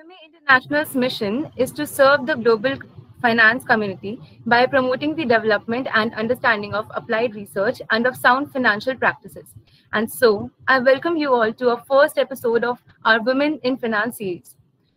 FMA International's mission is to serve the global finance community by promoting the development and understanding of applied research and of sound financial practices. And so, I welcome you all to our first episode of our Women in Finance series.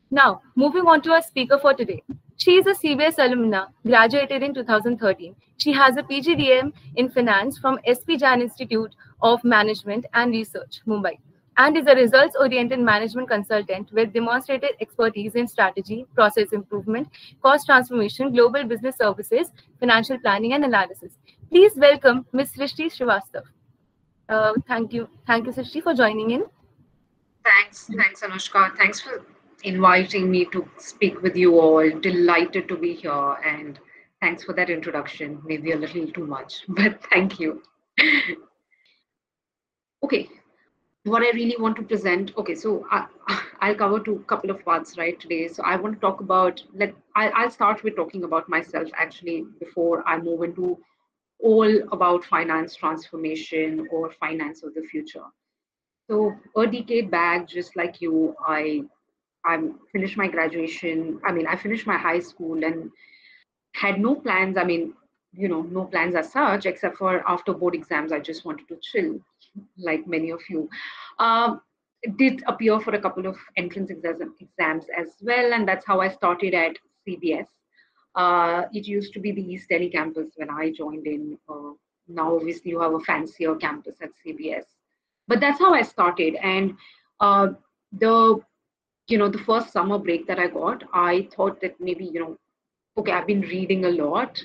Now, moving on to our speaker for today. She is a CBS alumna, graduated in 2013. She has a PGDM in finance from SP Jain Institute of Management and Research, Mumbai and is a results oriented management consultant with demonstrated expertise in strategy, process improvement, cost transformation, global business services, financial planning, and analysis. Please welcome Ms. Srishti Srivastav. Uh, thank you. Thank you, Srishti, for joining in. Thanks. Thanks, Anushka. Thanks for inviting me to speak with you all. Delighted to be here. And thanks for that introduction. Maybe a little too much, but thank you. okay, what I really want to present. Okay, so uh, I, will cover two couple of parts right today. So I want to talk about. Let I, I'll start with talking about myself actually before I move into all about finance transformation or finance of the future. So a decade back, just like you, I I finished my graduation. I mean, I finished my high school and had no plans. I mean, you know, no plans as such, except for after board exams, I just wanted to chill like many of you. Um, did appear for a couple of entrance exams as well, and that's how I started at CBS. Uh, it used to be the East Delhi campus when I joined in. Uh, now, obviously, you have a fancier campus at CBS, but that's how I started. And uh, the, you know, the first summer break that I got, I thought that maybe, you know, okay, I've been reading a lot.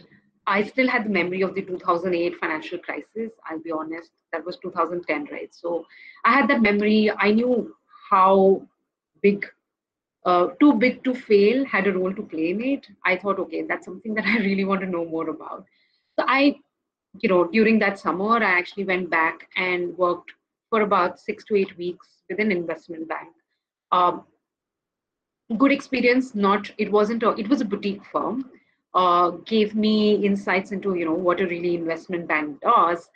I still had the memory of the 2008 financial crisis. I'll be honest, that was 2010, right? So I had that memory. I knew how big, uh, too big to fail had a role to play in it. I thought, okay, that's something that I really want to know more about. So I, you know, during that summer, I actually went back and worked for about six to eight weeks with an investment bank. Um, good experience. Not it wasn't a it was a boutique firm uh, gave me insights into you know what a really investment bank does.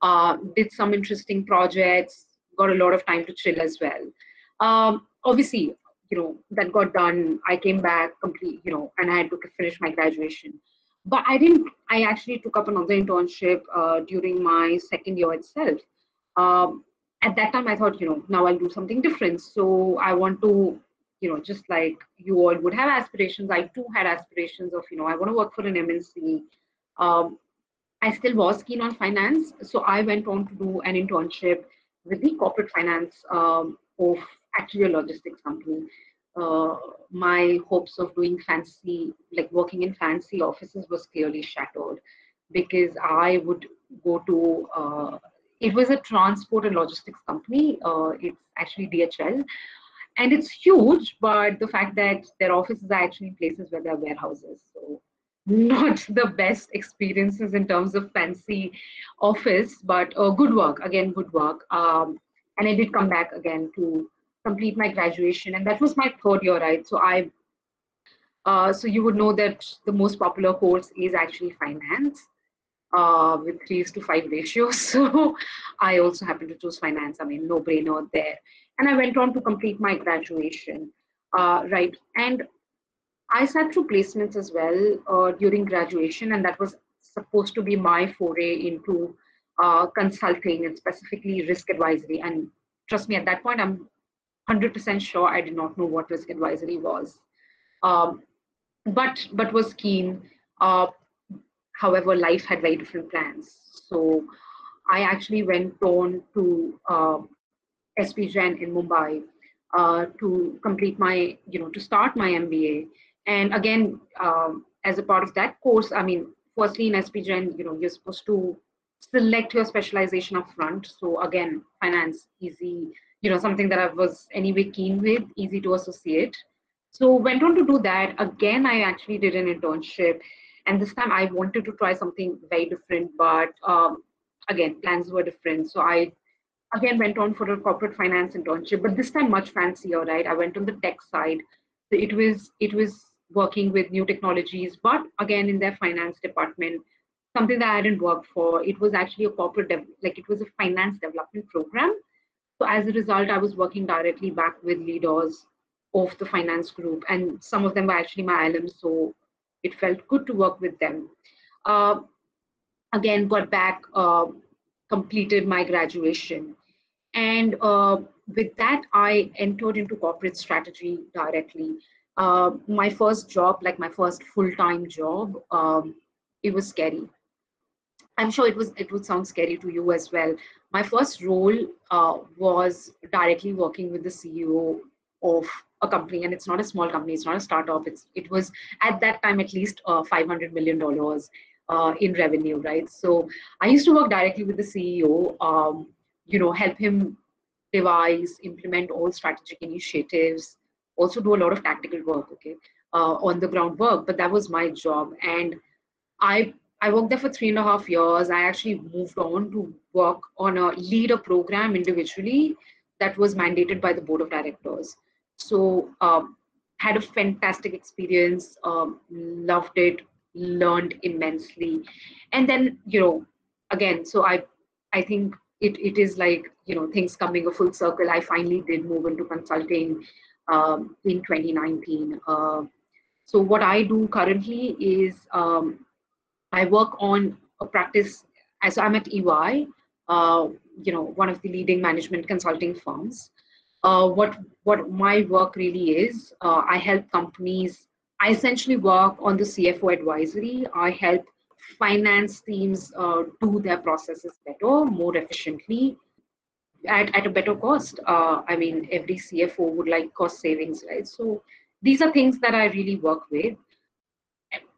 Uh, did some interesting projects. Got a lot of time to chill as well. Um, obviously, you know that got done. I came back complete, you know, and I had to finish my graduation. But I didn't. I actually took up another internship uh, during my second year itself. Um, at that time, I thought, you know, now I'll do something different. So I want to you know, just like you all would have aspirations, I too had aspirations of, you know, I want to work for an MNC. Um, I still was keen on finance, so I went on to do an internship with the corporate finance um, of actually a logistics company. Uh, my hopes of doing fancy, like working in fancy offices, was clearly shattered because I would go to. Uh, it was a transport and logistics company. Uh, it's actually DHL and it's huge but the fact that their offices are actually in places where there are warehouses. So not the best experiences in terms of fancy office but uh, good work. Again good work. Um, and i did come back again to complete my graduation and that was my third year right? So i uh, so you would know that the most popular course is actually finance uh, with three to five ratios. So I also happened to choose finance. I mean, no brainer there and I went on to complete my graduation, uh, right? And I sat through placements as well uh, during graduation, and that was supposed to be my foray into uh, consulting and specifically risk advisory. And trust me, at that point, I'm 100% sure I did not know what risk advisory was, um, but but was keen. Uh, however, life had very different plans, so I actually went on to uh, SP Jain in Mumbai uh, to complete my, you know, to start my MBA. And again, um, as a part of that course, I mean, firstly in SP Jain, you know, you're supposed to select your specialization up front. So again, finance, easy, you know, something that I was anyway keen with, easy to associate. So went on to do that. Again, I actually did an internship. And this time I wanted to try something very different, but um, again, plans were different. So I again went on for a corporate finance internship, but this time much fancier, right? I went on the tech side. So it was it was working with new technologies, but again in their finance department, something that I didn't work for. It was actually a corporate dev- like it was a finance development program. So as a result, I was working directly back with leaders of the finance group, and some of them were actually my alums, so it felt good to work with them. Uh, again, got back, uh, completed my graduation, and uh, with that, I entered into corporate strategy directly. Uh, my first job, like my first full-time job, um, it was scary. I'm sure it was it would sound scary to you as well. My first role uh, was directly working with the CEO of a company, and it's not a small company. It's not a startup. It's it was at that time at least uh, 500 million dollars uh, in revenue, right? So I used to work directly with the CEO. Um, you know, help him devise, implement all strategic initiatives, also do a lot of tactical work, okay, uh, on the ground work. But that was my job. And I I worked there for three and a half years. I actually moved on to work on a leader program individually that was mandated by the board of directors. So um, had a fantastic experience, um, loved it, learned immensely, and then you know, again, so I I think it it is like you know things coming a full circle. I finally did move into consulting um, in 2019. Uh, so what I do currently is um, I work on a practice as I'm at EY, uh, you know, one of the leading management consulting firms. Uh, what what my work really is, uh, I help companies. I essentially work on the CFO advisory. I help finance teams uh, do their processes better, more efficiently, at, at a better cost. Uh, I mean, every CFO would like cost savings, right? So these are things that I really work with.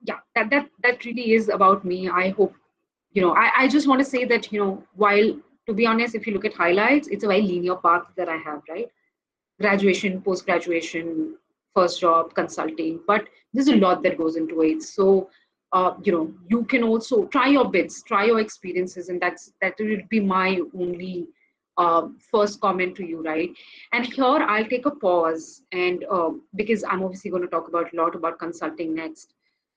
Yeah, that that that really is about me. I hope, you know, I, I just want to say that, you know, while to be honest, if you look at highlights, it's a very linear path that I have, right? Graduation, post graduation, first job, consulting, but there's a lot that goes into it. So uh, you know you can also try your bits try your experiences and that's that will be my only uh, first comment to you right? And here i'll take a pause and uh, because i'm obviously going to talk about a lot about consulting next.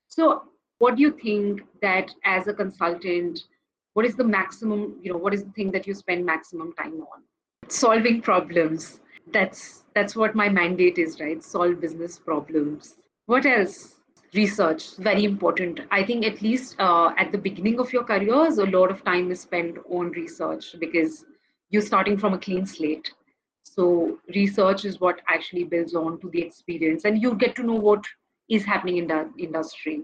So what do you think that as a consultant what is the maximum you know what is the thing that you spend maximum time on? Solving problems. That's that's what my mandate is right? Solve business problems. What else? Research very important. I think at least uh, at the beginning of your careers a lot of time is spent on research because you're starting from a clean slate. So research is what actually builds on to the experience and you get to know what is happening in the industry.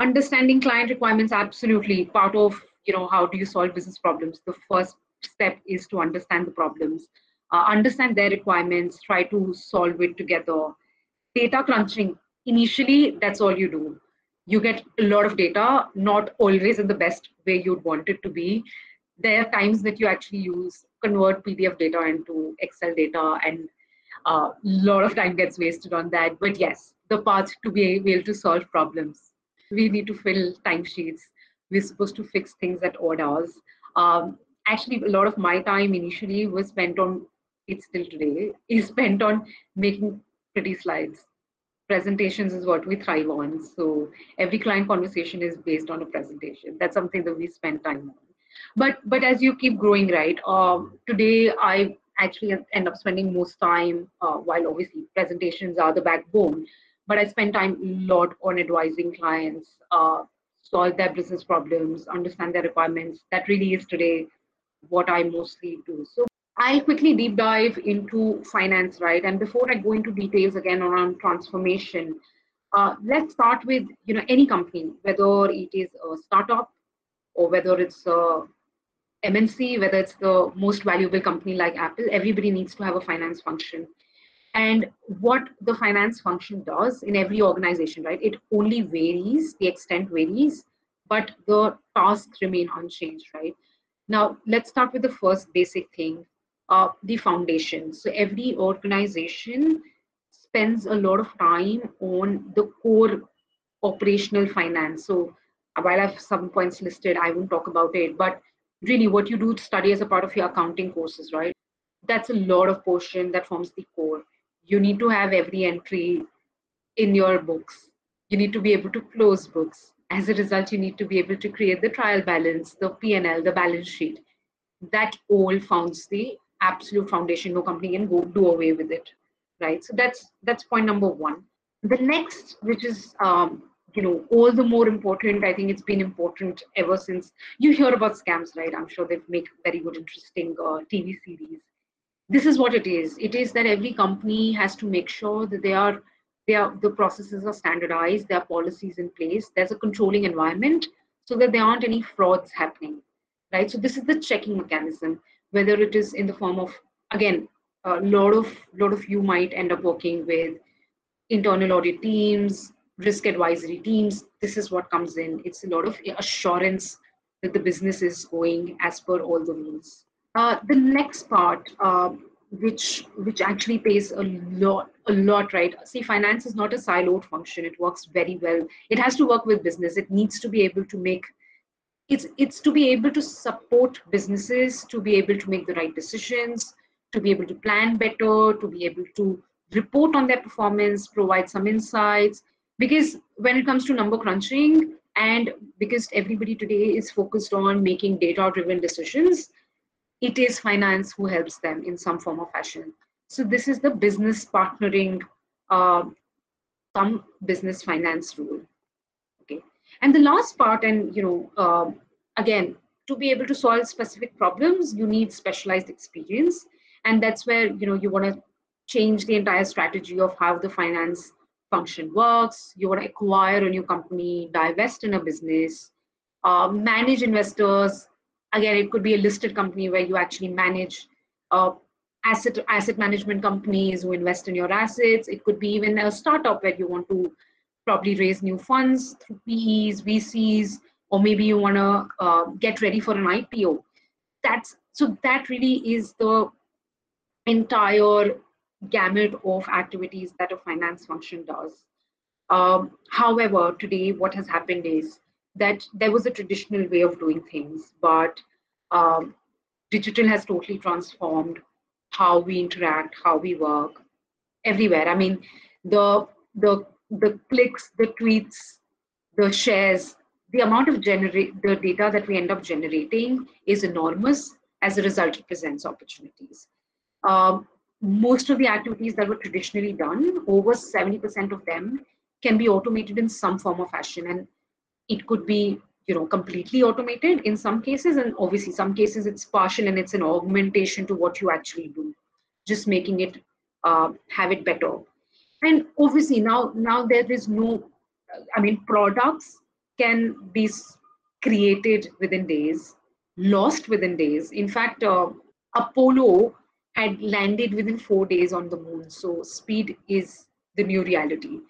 Understanding client requirements absolutely. Part of you know how do you solve business problems? The first step is to understand the problems uh, understand their requirements try to solve it together. Data crunching initially that's all you do. You get a lot of data not always in the best way you'd want it to be. There are times that you actually use convert pdf data into excel data and a uh, lot of time gets wasted on that. But yes the path to be able to solve problems. We need to fill timesheets. We're supposed to fix at at orders um, actually a lot of my time initially was spent on it's still today is spent on making pretty slides presentations is what we thrive on. So every client conversation is based on a presentation. That's something that we spend time on. But but as you keep growing, right? Um, today I actually end up spending most time uh, while obviously presentations are the backbone. But I spend time a lot on advising clients, uh, solve their business problems, understand their requirements. That really is today what I mostly do. So I'll quickly deep dive into finance, right? And before I go into details again around transformation, uh, let's start with you know any company, whether it is a startup or whether it's a MNC, whether it's the most valuable company like Apple. Everybody needs to have a finance function. And what the finance function does in every organization, right? It only varies, the extent varies, but the tasks remain unchanged, right? Now, let's start with the first basic thing uh, the foundation. So every organization spends a lot of time on the core operational finance. So while I have some points listed, I won't talk about it, but really what you do study as a part of your accounting courses, right? That's a lot of portion that forms the core. You need to have every entry in your books. You need to be able to close books. As a result, you need to be able to create the trial balance, the P&L, the balance sheet. That all forms the absolute foundation. No company can go do away with it. right? So that's that's point number one. The next, which is um, you know all the more important, I think it's been important ever since you hear about scams, right? I'm sure they make very good, interesting uh, TV series. This is what it is. It is that every company has to make sure that they are they are the processes are standardized, there are policies in place, there's a controlling environment so that there aren't any frauds happening, right? So this is the checking mechanism, whether it is in the form of again a lot of lot of you might end up working with internal audit teams risk advisory teams. This is what comes in. It's a lot of assurance that the business is going as per all the rules. Uh, the next part uh, which which actually pays a lot a lot right? See finance is not a siloed function. It works very well. It has to work with business. It needs to be able to make it's it's to be able to support businesses to be able to make the right decisions to be able to plan better, to be able to report on their performance, provide some insights. Because when it comes to number crunching, and because everybody today is focused on making data driven decisions, it is finance who helps them in some form or fashion. So, this is the business partnering, uh, some business finance rule. Okay. And the last part, and you know, uh, again, to be able to solve specific problems, you need specialized experience. And that's where you know you want to change the entire strategy of how the finance function works. You want to acquire a new company divest in a business uh, manage investors. Again it could be a listed company where you actually manage uh, asset asset management companies who invest in your assets. It could be even a startup where you want to probably raise new funds through PEs, VCs, or maybe you want to uh, get ready for an IPO. That's so that really is the entire gamut of activities that a finance function does. Um, however, today what has happened is that there was a traditional way of doing things, but um, digital has totally transformed how we interact, how we work, everywhere. I mean, the the the clicks, the tweets, the shares, the amount of generate the data that we end up generating is enormous. As a result, it presents opportunities. Um, most of the activities that were traditionally done, over 70% of them can be automated in some form or fashion. And it could be, you know, completely automated in some cases. And obviously some cases it's partial and it's an augmentation to what you actually do, just making it uh, have it better. And obviously now, now there is no, I mean, products can be created within days, lost within days. In fact, uh, Apollo had landed within four days on the moon. So speed is the new reality.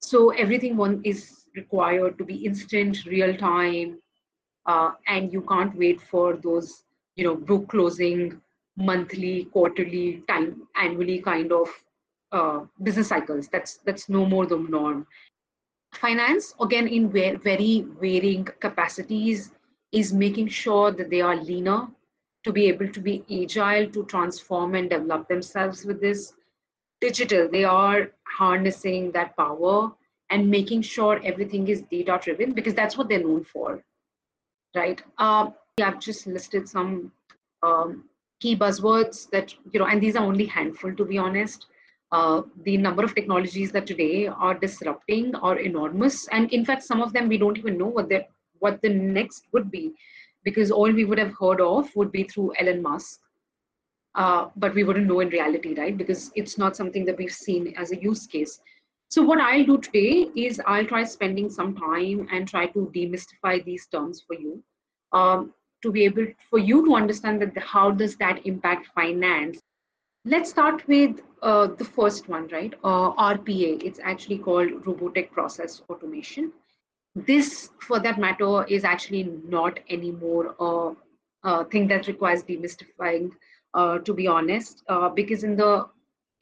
So everything one is required to be instant, real time, uh, and you can't wait for those, you know, book closing, monthly, quarterly, time, annually kind of uh, business cycles. That's that's no more the norm. Finance, again, in very varying capacities, is making sure that they are leaner, to be able to be agile, to transform and develop themselves with this digital. They are harnessing that power and making sure everything is data driven because that's what they're known for, right? Uh, I've just listed some um, key buzzwords that, you know, and these are only handful to be honest. Uh, the number of technologies that today are disrupting are enormous. And in fact, some of them we don't even know what, what the next would be because all we would have heard of would be through Elon Musk. Uh, but we wouldn't know in reality, right? Because it's not something that we've seen as a use case. So what I'll do today is I'll try spending some time and try to demystify these terms for you, um, to be able for you to understand that the, how does that impact finance. Let's start with uh, the first one, right? Uh, RPA. It's actually called robotic process automation this, for that matter, is actually not anymore a, a thing that requires demystifying. Uh, to be honest, uh, because in the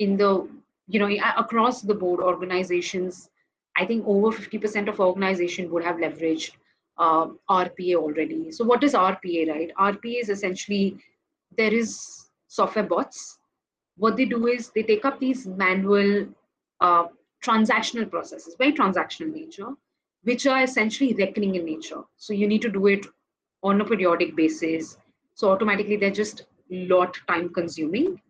in the you know across the board organizations, I think over 50% of organization would have leveraged uh, RPA already. So what is RPA, right? RPA is essentially there is software bots. What they do is they take up these manual uh, transactional processes, very transactional nature, which are essentially reckoning in nature. So you need to do it on a periodic basis. So automatically they're just lot time consuming.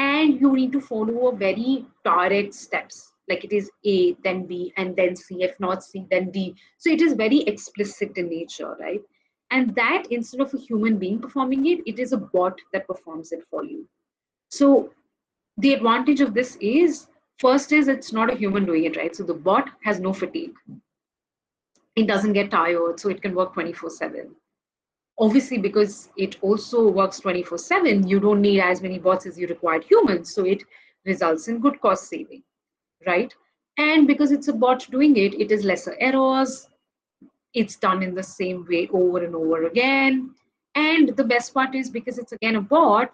and you need to follow a very direct steps like it is a then b and then c if not c then d so it is very explicit in nature right and that instead of a human being performing it it is a bot that performs it for you so the advantage of this is first is it's not a human doing it right? So the bot has no fatigue. It doesn't get tired so it can work 24 7 obviously because it also works 24 7 you don't need as many bots as you required humans so it results in good cost saving right? And because it's a bot doing it it is lesser errors. It's done in the same way over and over again. And the best part is because it's again a bot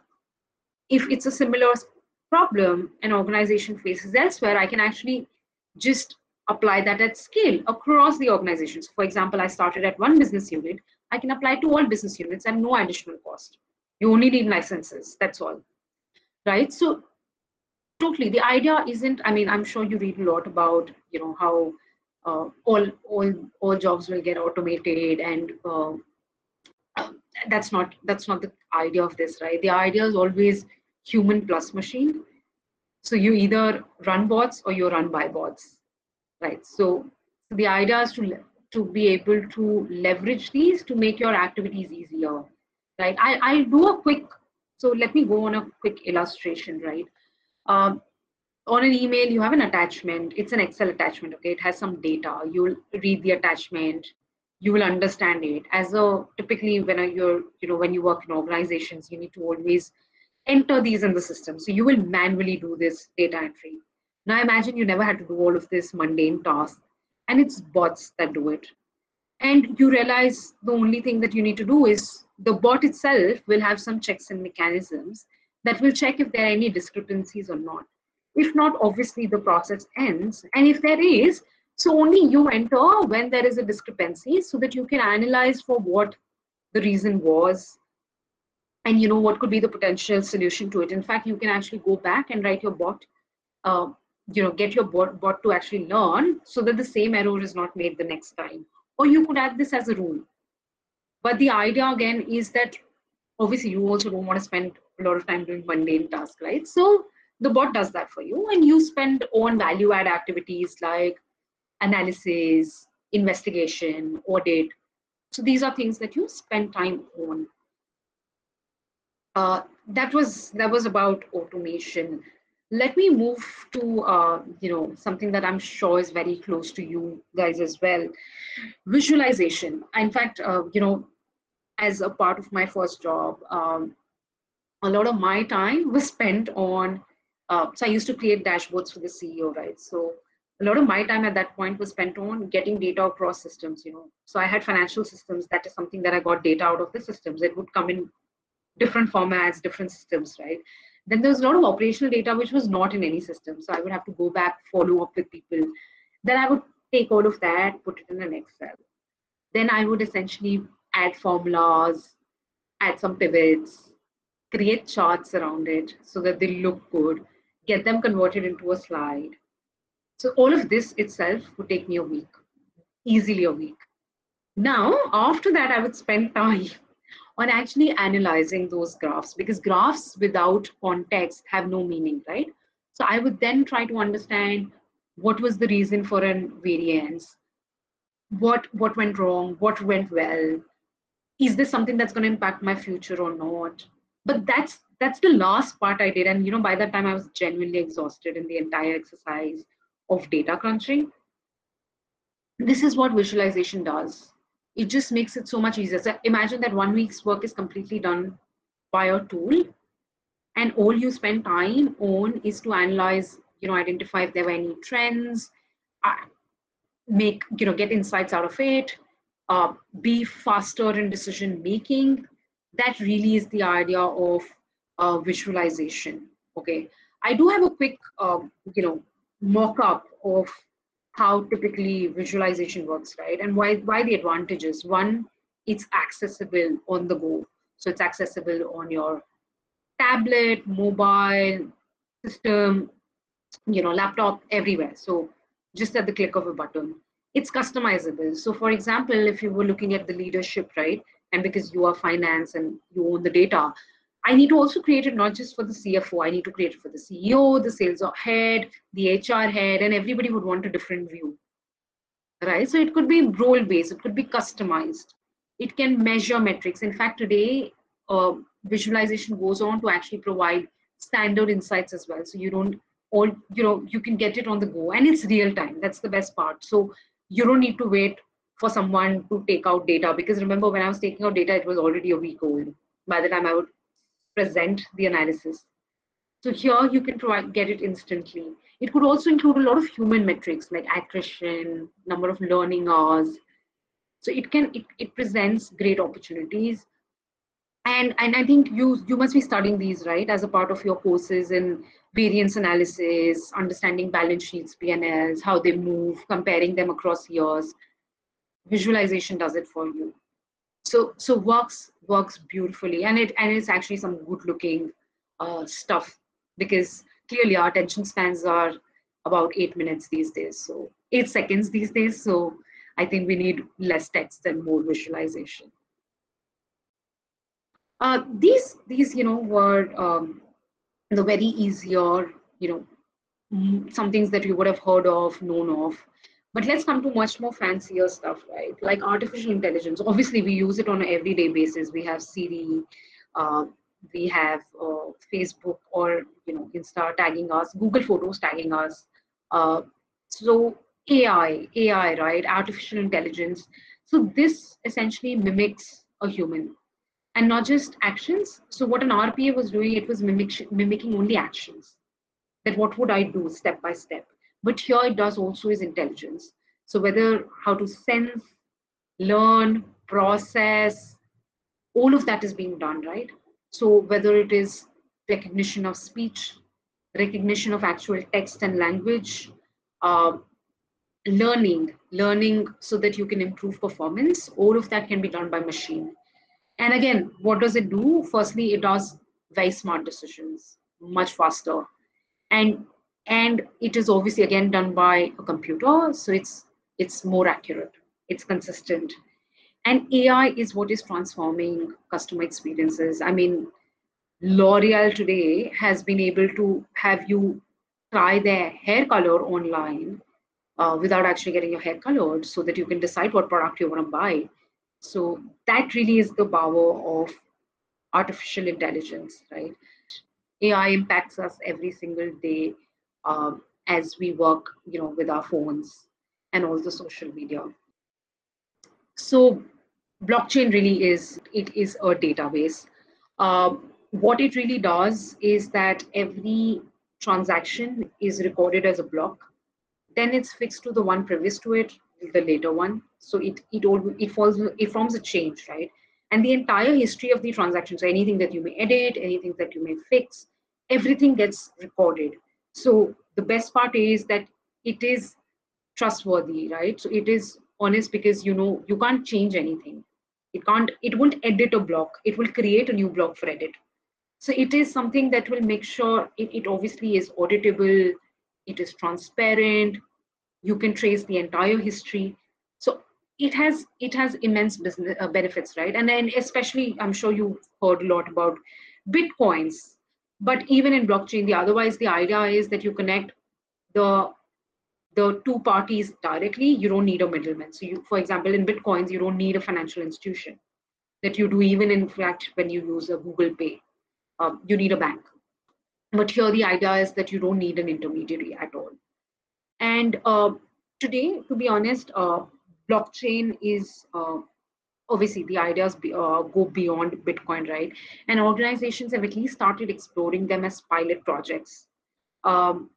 if it's a similar problem an organization faces elsewhere i can actually just apply that at scale across the organization so for example i started at one business unit I can apply to all business units and no additional cost. You only need licenses, that's all. Right? So totally the idea isn't, I mean, I'm sure you read a lot about, you know, how uh, all all all jobs will get automated and uh, that's not that's not the idea of this right the idea is always human plus machine so you either run bots or you run by bots right so the idea is to to be able to leverage these to make your activities easier, right? I, I'll do a quick, so let me go on a quick illustration, right? Um, on an email, you have an attachment. It's an Excel attachment, okay? It has some data. You'll read the attachment. You will understand it. As a typically when you're, you know, when you work in organizations, you need to always enter these in the system. So you will manually do this data entry. Now imagine you never had to do all of this mundane task and it's bots that do it and you realize the only thing that you need to do is the bot itself will have some checks and mechanisms that will check if there are any discrepancies or not if not obviously the process ends and if there is so only you enter when there is a discrepancy so that you can analyze for what the reason was and you know what could be the potential solution to it? In fact you can actually go back and write your bot uh, you know get your bot, bot to actually learn so that the same error is not made the next time. Or you could add this as a rule. But the idea again is that obviously you also don't want to spend a lot of time doing mundane tasks right? So the bot does that for you and you spend on value add activities like analysis investigation audit. So these are things that you spend time on uh, that was that was about automation. Let me move to uh, you know something that i'm sure is very close to you guys as well. Visualization. In fact uh, you know as a part of my first job um, a lot of my time was spent on uh, so i used to create dashboards for the ceo right? So a lot of my time at that point was spent on getting data across systems you know. So i had financial systems. That is something that i got data out of the systems. It would come in different formats different systems right then there was a lot of operational data which was not in any system. So I would have to go back, follow up with people. Then I would take all of that, put it in an Excel. Then I would essentially add formulas, add some pivots, create charts around it so that they look good, get them converted into a slide. So all of this itself would take me a week, easily a week. Now, after that, I would spend time on actually analyzing those graphs because graphs without context have no meaning, right? So I would then try to understand what was the reason for a variance, what what went wrong, what went well, is this something that's going to impact my future or not? But that's that's the last part I did, and you know by that time I was genuinely exhausted in the entire exercise of data crunching. This is what visualization does it just makes it so much easier. So imagine that one week's work is completely done by a tool, and all you spend time on is to analyze, you know, identify if there were any trends, uh, make, you know, get insights out of it, uh, be faster in decision making. That really is the idea of uh, visualization. Okay, I do have a quick, um, you know, mock up of how typically visualization works, right? And why, why the advantages. One, it's accessible on the go. So it's accessible on your tablet, mobile, system, you know, laptop, everywhere. So just at the click of a button. It's customizable. So for example, if you were looking at the leadership, right? And because you are finance and you own the data, I need to also create it not just for the CFO, I need to create it for the CEO, the sales head, the HR head, and everybody would want a different view. Right? So it could be role based, it could be customized, it can measure metrics. In fact, today, uh, visualization goes on to actually provide standard insights as well. So you don't all, you know, you can get it on the go and it's real time. That's the best part. So you don't need to wait for someone to take out data because remember when I was taking out data, it was already a week old by the time I would present the analysis. So here you can provide, get it instantly. It could also include a lot of human metrics like attrition, number of learning hours. So it can it, it presents great opportunities. And and I think you you must be studying these right as a part of your courses in variance analysis, understanding balance sheets, P&Ls, how they move, comparing them across years. Visualization does it for you. So so works works beautifully, and it and it's actually some good looking uh, stuff because clearly our attention spans are about eight minutes these days, so eight seconds these days. So I think we need less text and more visualization. Uh, these these you know were um, the very easier you know some things that you would have heard of, known of. But let's come to much more fancier stuff, right? Like artificial intelligence. Obviously, we use it on an everyday basis. We have Siri, uh, we have uh, Facebook or you know Insta tagging us, Google Photos tagging us. Uh, so AI, AI, right? Artificial intelligence. So this essentially mimics a human, and not just actions. So what an RPA was doing, it was mimic- mimicking only actions. That what would I do step by step but here it does also is intelligence. So whether how to sense, learn, process, all of that is being done, right? So whether it is recognition of speech, recognition of actual text and language, uh, learning, learning so that you can improve performance, all of that can be done by machine. And again, what does it do? Firstly, it does very smart decisions much faster. And and it is obviously again done by a computer so it's it's more accurate. It's consistent. And ai is what is transforming customer experiences. I mean l'oreal today has been able to have you try their hair color online uh, without actually getting your hair colored so that you can decide what product you want to buy. So that really is the power of artificial intelligence right? Ai impacts us every single day um, as we work, you know, with our phones and all the social media. So blockchain really is, it is a database. Um, what it really does is that every transaction is recorded as a block. Then it's fixed to the one previous to it, the later one. So it it all it falls it forms a chain, right? And the entire history of the transaction, so anything that you may edit, anything that you may fix, everything gets recorded. So the best part is that it is trustworthy, right? So it is honest because you know you can't change anything. It can't, it won't edit a block. It will create a new block for edit. So it is something that will make sure it, it obviously is auditable, it is transparent, you can trace the entire history. So it has it has immense business uh, benefits, right? And then especially, I'm sure you've heard a lot about bitcoins but even in blockchain the otherwise the idea is that you connect the the two parties directly you don't need a middleman. So you for example in bitcoins you don't need a financial institution that you do even in fact when you use a google pay. Um, you need a bank. But here the idea is that you don't need an intermediary at all. And uh, today to be honest uh, blockchain is uh, obviously the ideas be, uh, go beyond bitcoin right? And organizations have at least started exploring them as pilot projects. Um,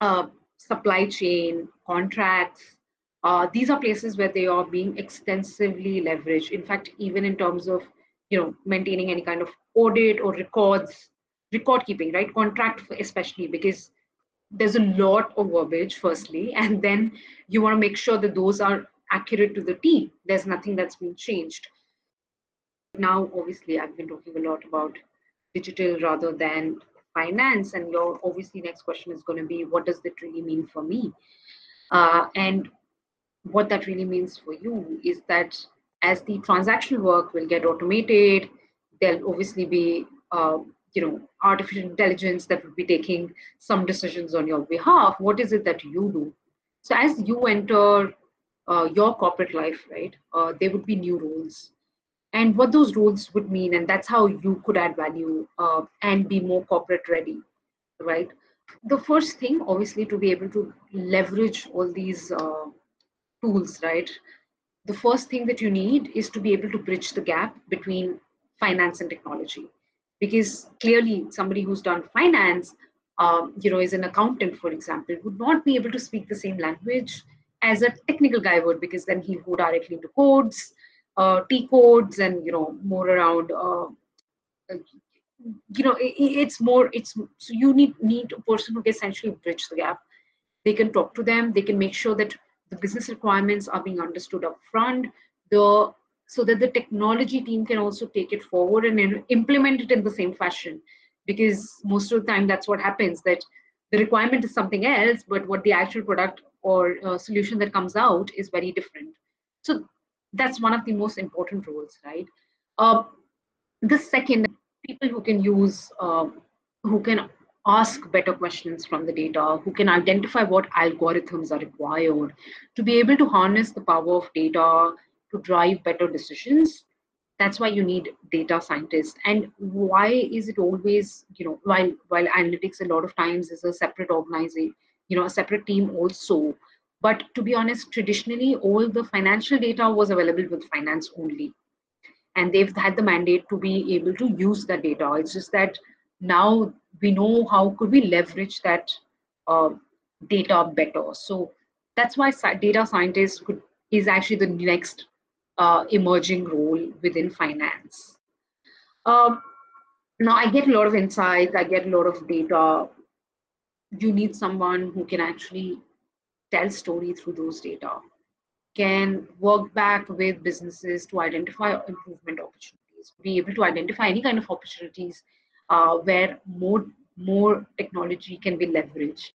uh, supply chain contracts uh, these are places where they are being extensively leveraged. In fact even in terms of you know maintaining any kind of audit or records record keeping right? Contract especially because there's a lot of verbiage firstly and then you want to make sure that those are accurate to the T. There's nothing that's been changed. Now, obviously, I've been talking a lot about digital rather than finance. And your obviously next question is going to be, what does that really mean for me? Uh, and what that really means for you is that as the transactional work will get automated, there'll obviously be uh, you know artificial intelligence that will be taking some decisions on your behalf what is it that you do so as you enter uh, your corporate life right? Uh, there would be new roles. And what those roles would mean and that's how you could add value uh, and be more corporate ready right? The first thing obviously to be able to leverage all these uh, tools right? The first thing that you need is to be able to bridge the gap between finance and technology. Because clearly somebody who's done finance um, you know is an accountant for example would not be able to speak the same language as a technical guy would because then he'll go directly into codes uh, t codes and you know more around uh, you know it, it's more it's so you need need a person who can essentially bridge the gap. They can talk to them. They can make sure that the business requirements are being understood up front the so that the technology team can also take it forward and implement it in the same fashion. Because most of the time that's what happens that the requirement is something else but what the actual product or uh, solution that comes out is very different. So that's one of the most important roles right? Uh, the second people who can use uh, who can ask better questions from the data who can identify what algorithms are required to be able to harness the power of data to drive better decisions that's why you need data scientists. And why is it always you know while while analytics a lot of times is a separate organization you know a separate team also. But to be honest traditionally all the financial data was available with finance only. And they've had the mandate to be able to use that data. It's just that now we know how could we leverage that uh, data better. So that's why data scientists could is actually the next uh, emerging role within finance um, now i get a lot of insights i get a lot of data you need someone who can actually tell story through those data can work back with businesses to identify improvement opportunities, be able to identify any kind of opportunities uh, where more more technology can be leveraged,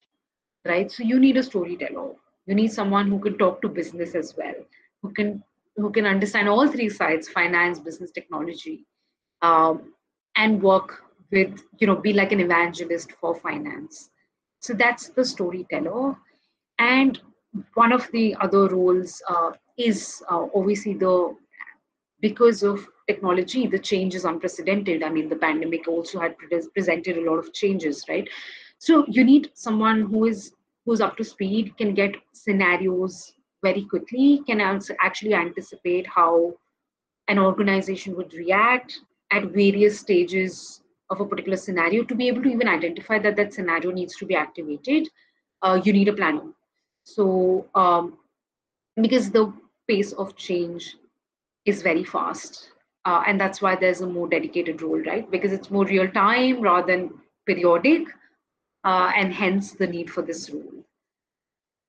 right? So you need a storyteller. You need someone who can talk to business as well, who can who can understand all three sides: finance, business, technology, um, and work with you know be like an evangelist for finance. So that's the storyteller, and one of the other roles uh, is uh, obviously the because of technology the change is unprecedented. I mean the pandemic also had pre- presented a lot of changes right? So you need someone who is who's up to speed can get scenarios very quickly can actually anticipate how an organization would react at various stages of a particular scenario to be able to even identify that that scenario needs to be activated uh, you need a planner so, um, because the pace of change is very fast, uh, and that's why there's a more dedicated role, right? Because it's more real time rather than periodic, uh, and hence the need for this role.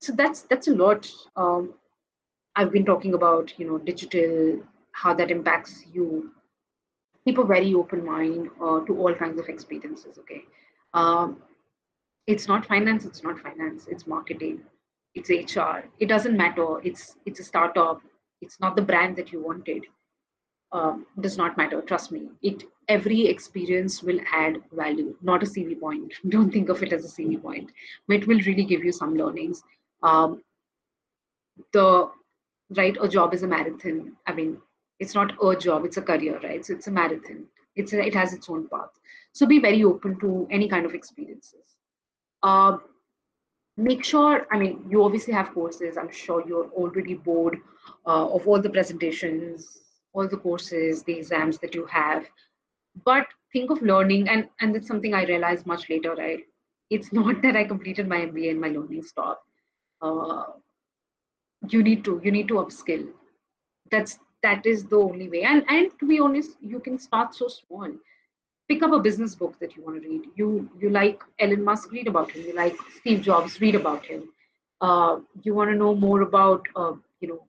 So that's that's a lot. Um, I've been talking about, you know, digital, how that impacts you. Keep a very open mind uh, to all kinds of experiences. Okay, um, it's not finance. It's not finance. It's marketing it's hr it doesn't matter it's it's a startup it's not the brand that you wanted um, does not matter trust me it every experience will add value not a cv point don't think of it as a cv point but it will really give you some learnings um, the right a job is a marathon. I mean it's not a job it's a career right? So it's a marathon. It's a, it has its own path. So be very open to any kind of experiences. Uh, make sure i mean you obviously have courses. I'm sure you're already bored uh, of all the presentations all the courses the exams that you have. But think of learning and and it's something i realized much later right? It's not that i completed my mba and my learning stopped uh, you need to you need to upskill that's that is the only way and and to be honest you can start so small pick up a business book that you want to read. You you like Elon Musk, read about him. You like Steve Jobs, read about him. Uh, you want to know more about uh, you know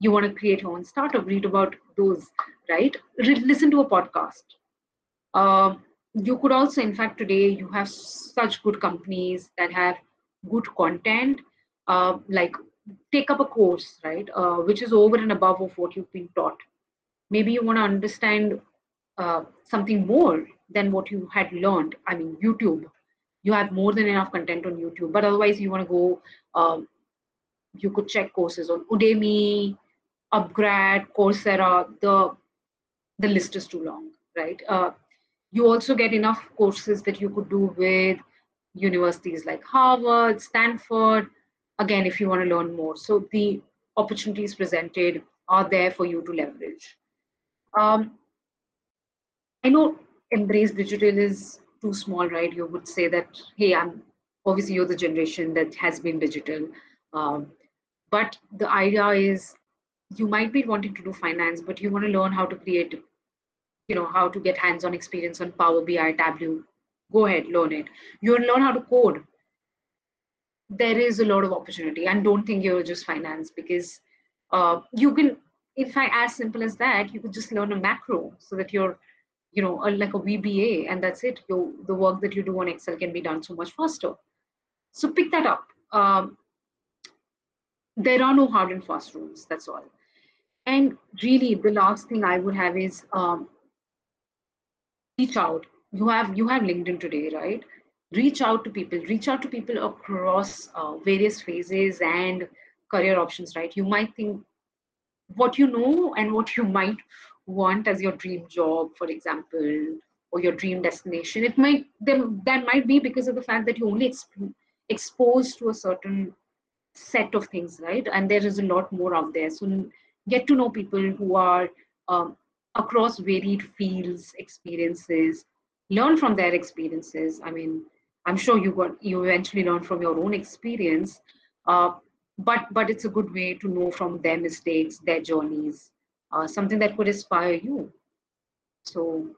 you want to create your own startup, read about those. Right? Re- listen to a podcast. Uh, you could also, in fact, today you have such good companies that have good content. Uh, like take up a course, right, uh, which is over and above of what you've been taught. Maybe you want to understand uh, something more than what you had learned. I mean, YouTube, you have more than enough content on YouTube, but otherwise, you want to go, um, you could check courses on Udemy, Upgrad, Coursera. The the list is too long, right? Uh, you also get enough courses that you could do with universities like Harvard, Stanford. Again, if you want to learn more, so the opportunities presented are there for you to leverage. Um, I know embrace digital is too small, right? You would say that, hey, I'm obviously you're the generation that has been digital. Um, but the idea is you might be wanting to do finance, but you want to learn how to create, you know, how to get hands-on experience on Power BI, Tableau. Go ahead, learn it. You learn how to code. There is a lot of opportunity, and don't think you're just finance because uh, you can, in fact, as simple as that, you could just learn a macro so that you're you know, a, like a VBA, and that's it. You, the work that you do on Excel can be done so much faster. So pick that up. Um, there are no hard and fast rules. That's all. And really, the last thing I would have is um, reach out. You have you have LinkedIn today, right? Reach out to people. Reach out to people across uh, various phases and career options, right? You might think what you know and what you might want as your dream job, for example, or your dream destination. It might then that might be because of the fact that you only exp- exposed to a certain set of things, right? And there is a lot more out there. So get to know people who are um, across varied fields, experiences, learn from their experiences. I mean, I'm sure you got you eventually learn from your own experience, uh, but but it's a good way to know from their mistakes, their journeys, uh, something that could inspire you. So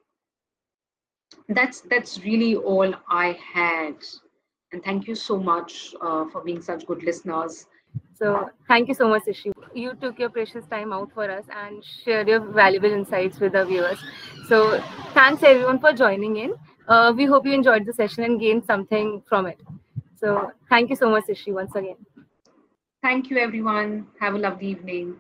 that's that's really all I had. And thank you so much uh, for being such good listeners. So thank you so much, Ishi. You took your precious time out for us and shared your valuable insights with the viewers. So thanks everyone for joining in. Uh, we hope you enjoyed the session and gained something from it. So thank you so much, Ishi, once again. Thank you, everyone. Have a lovely evening.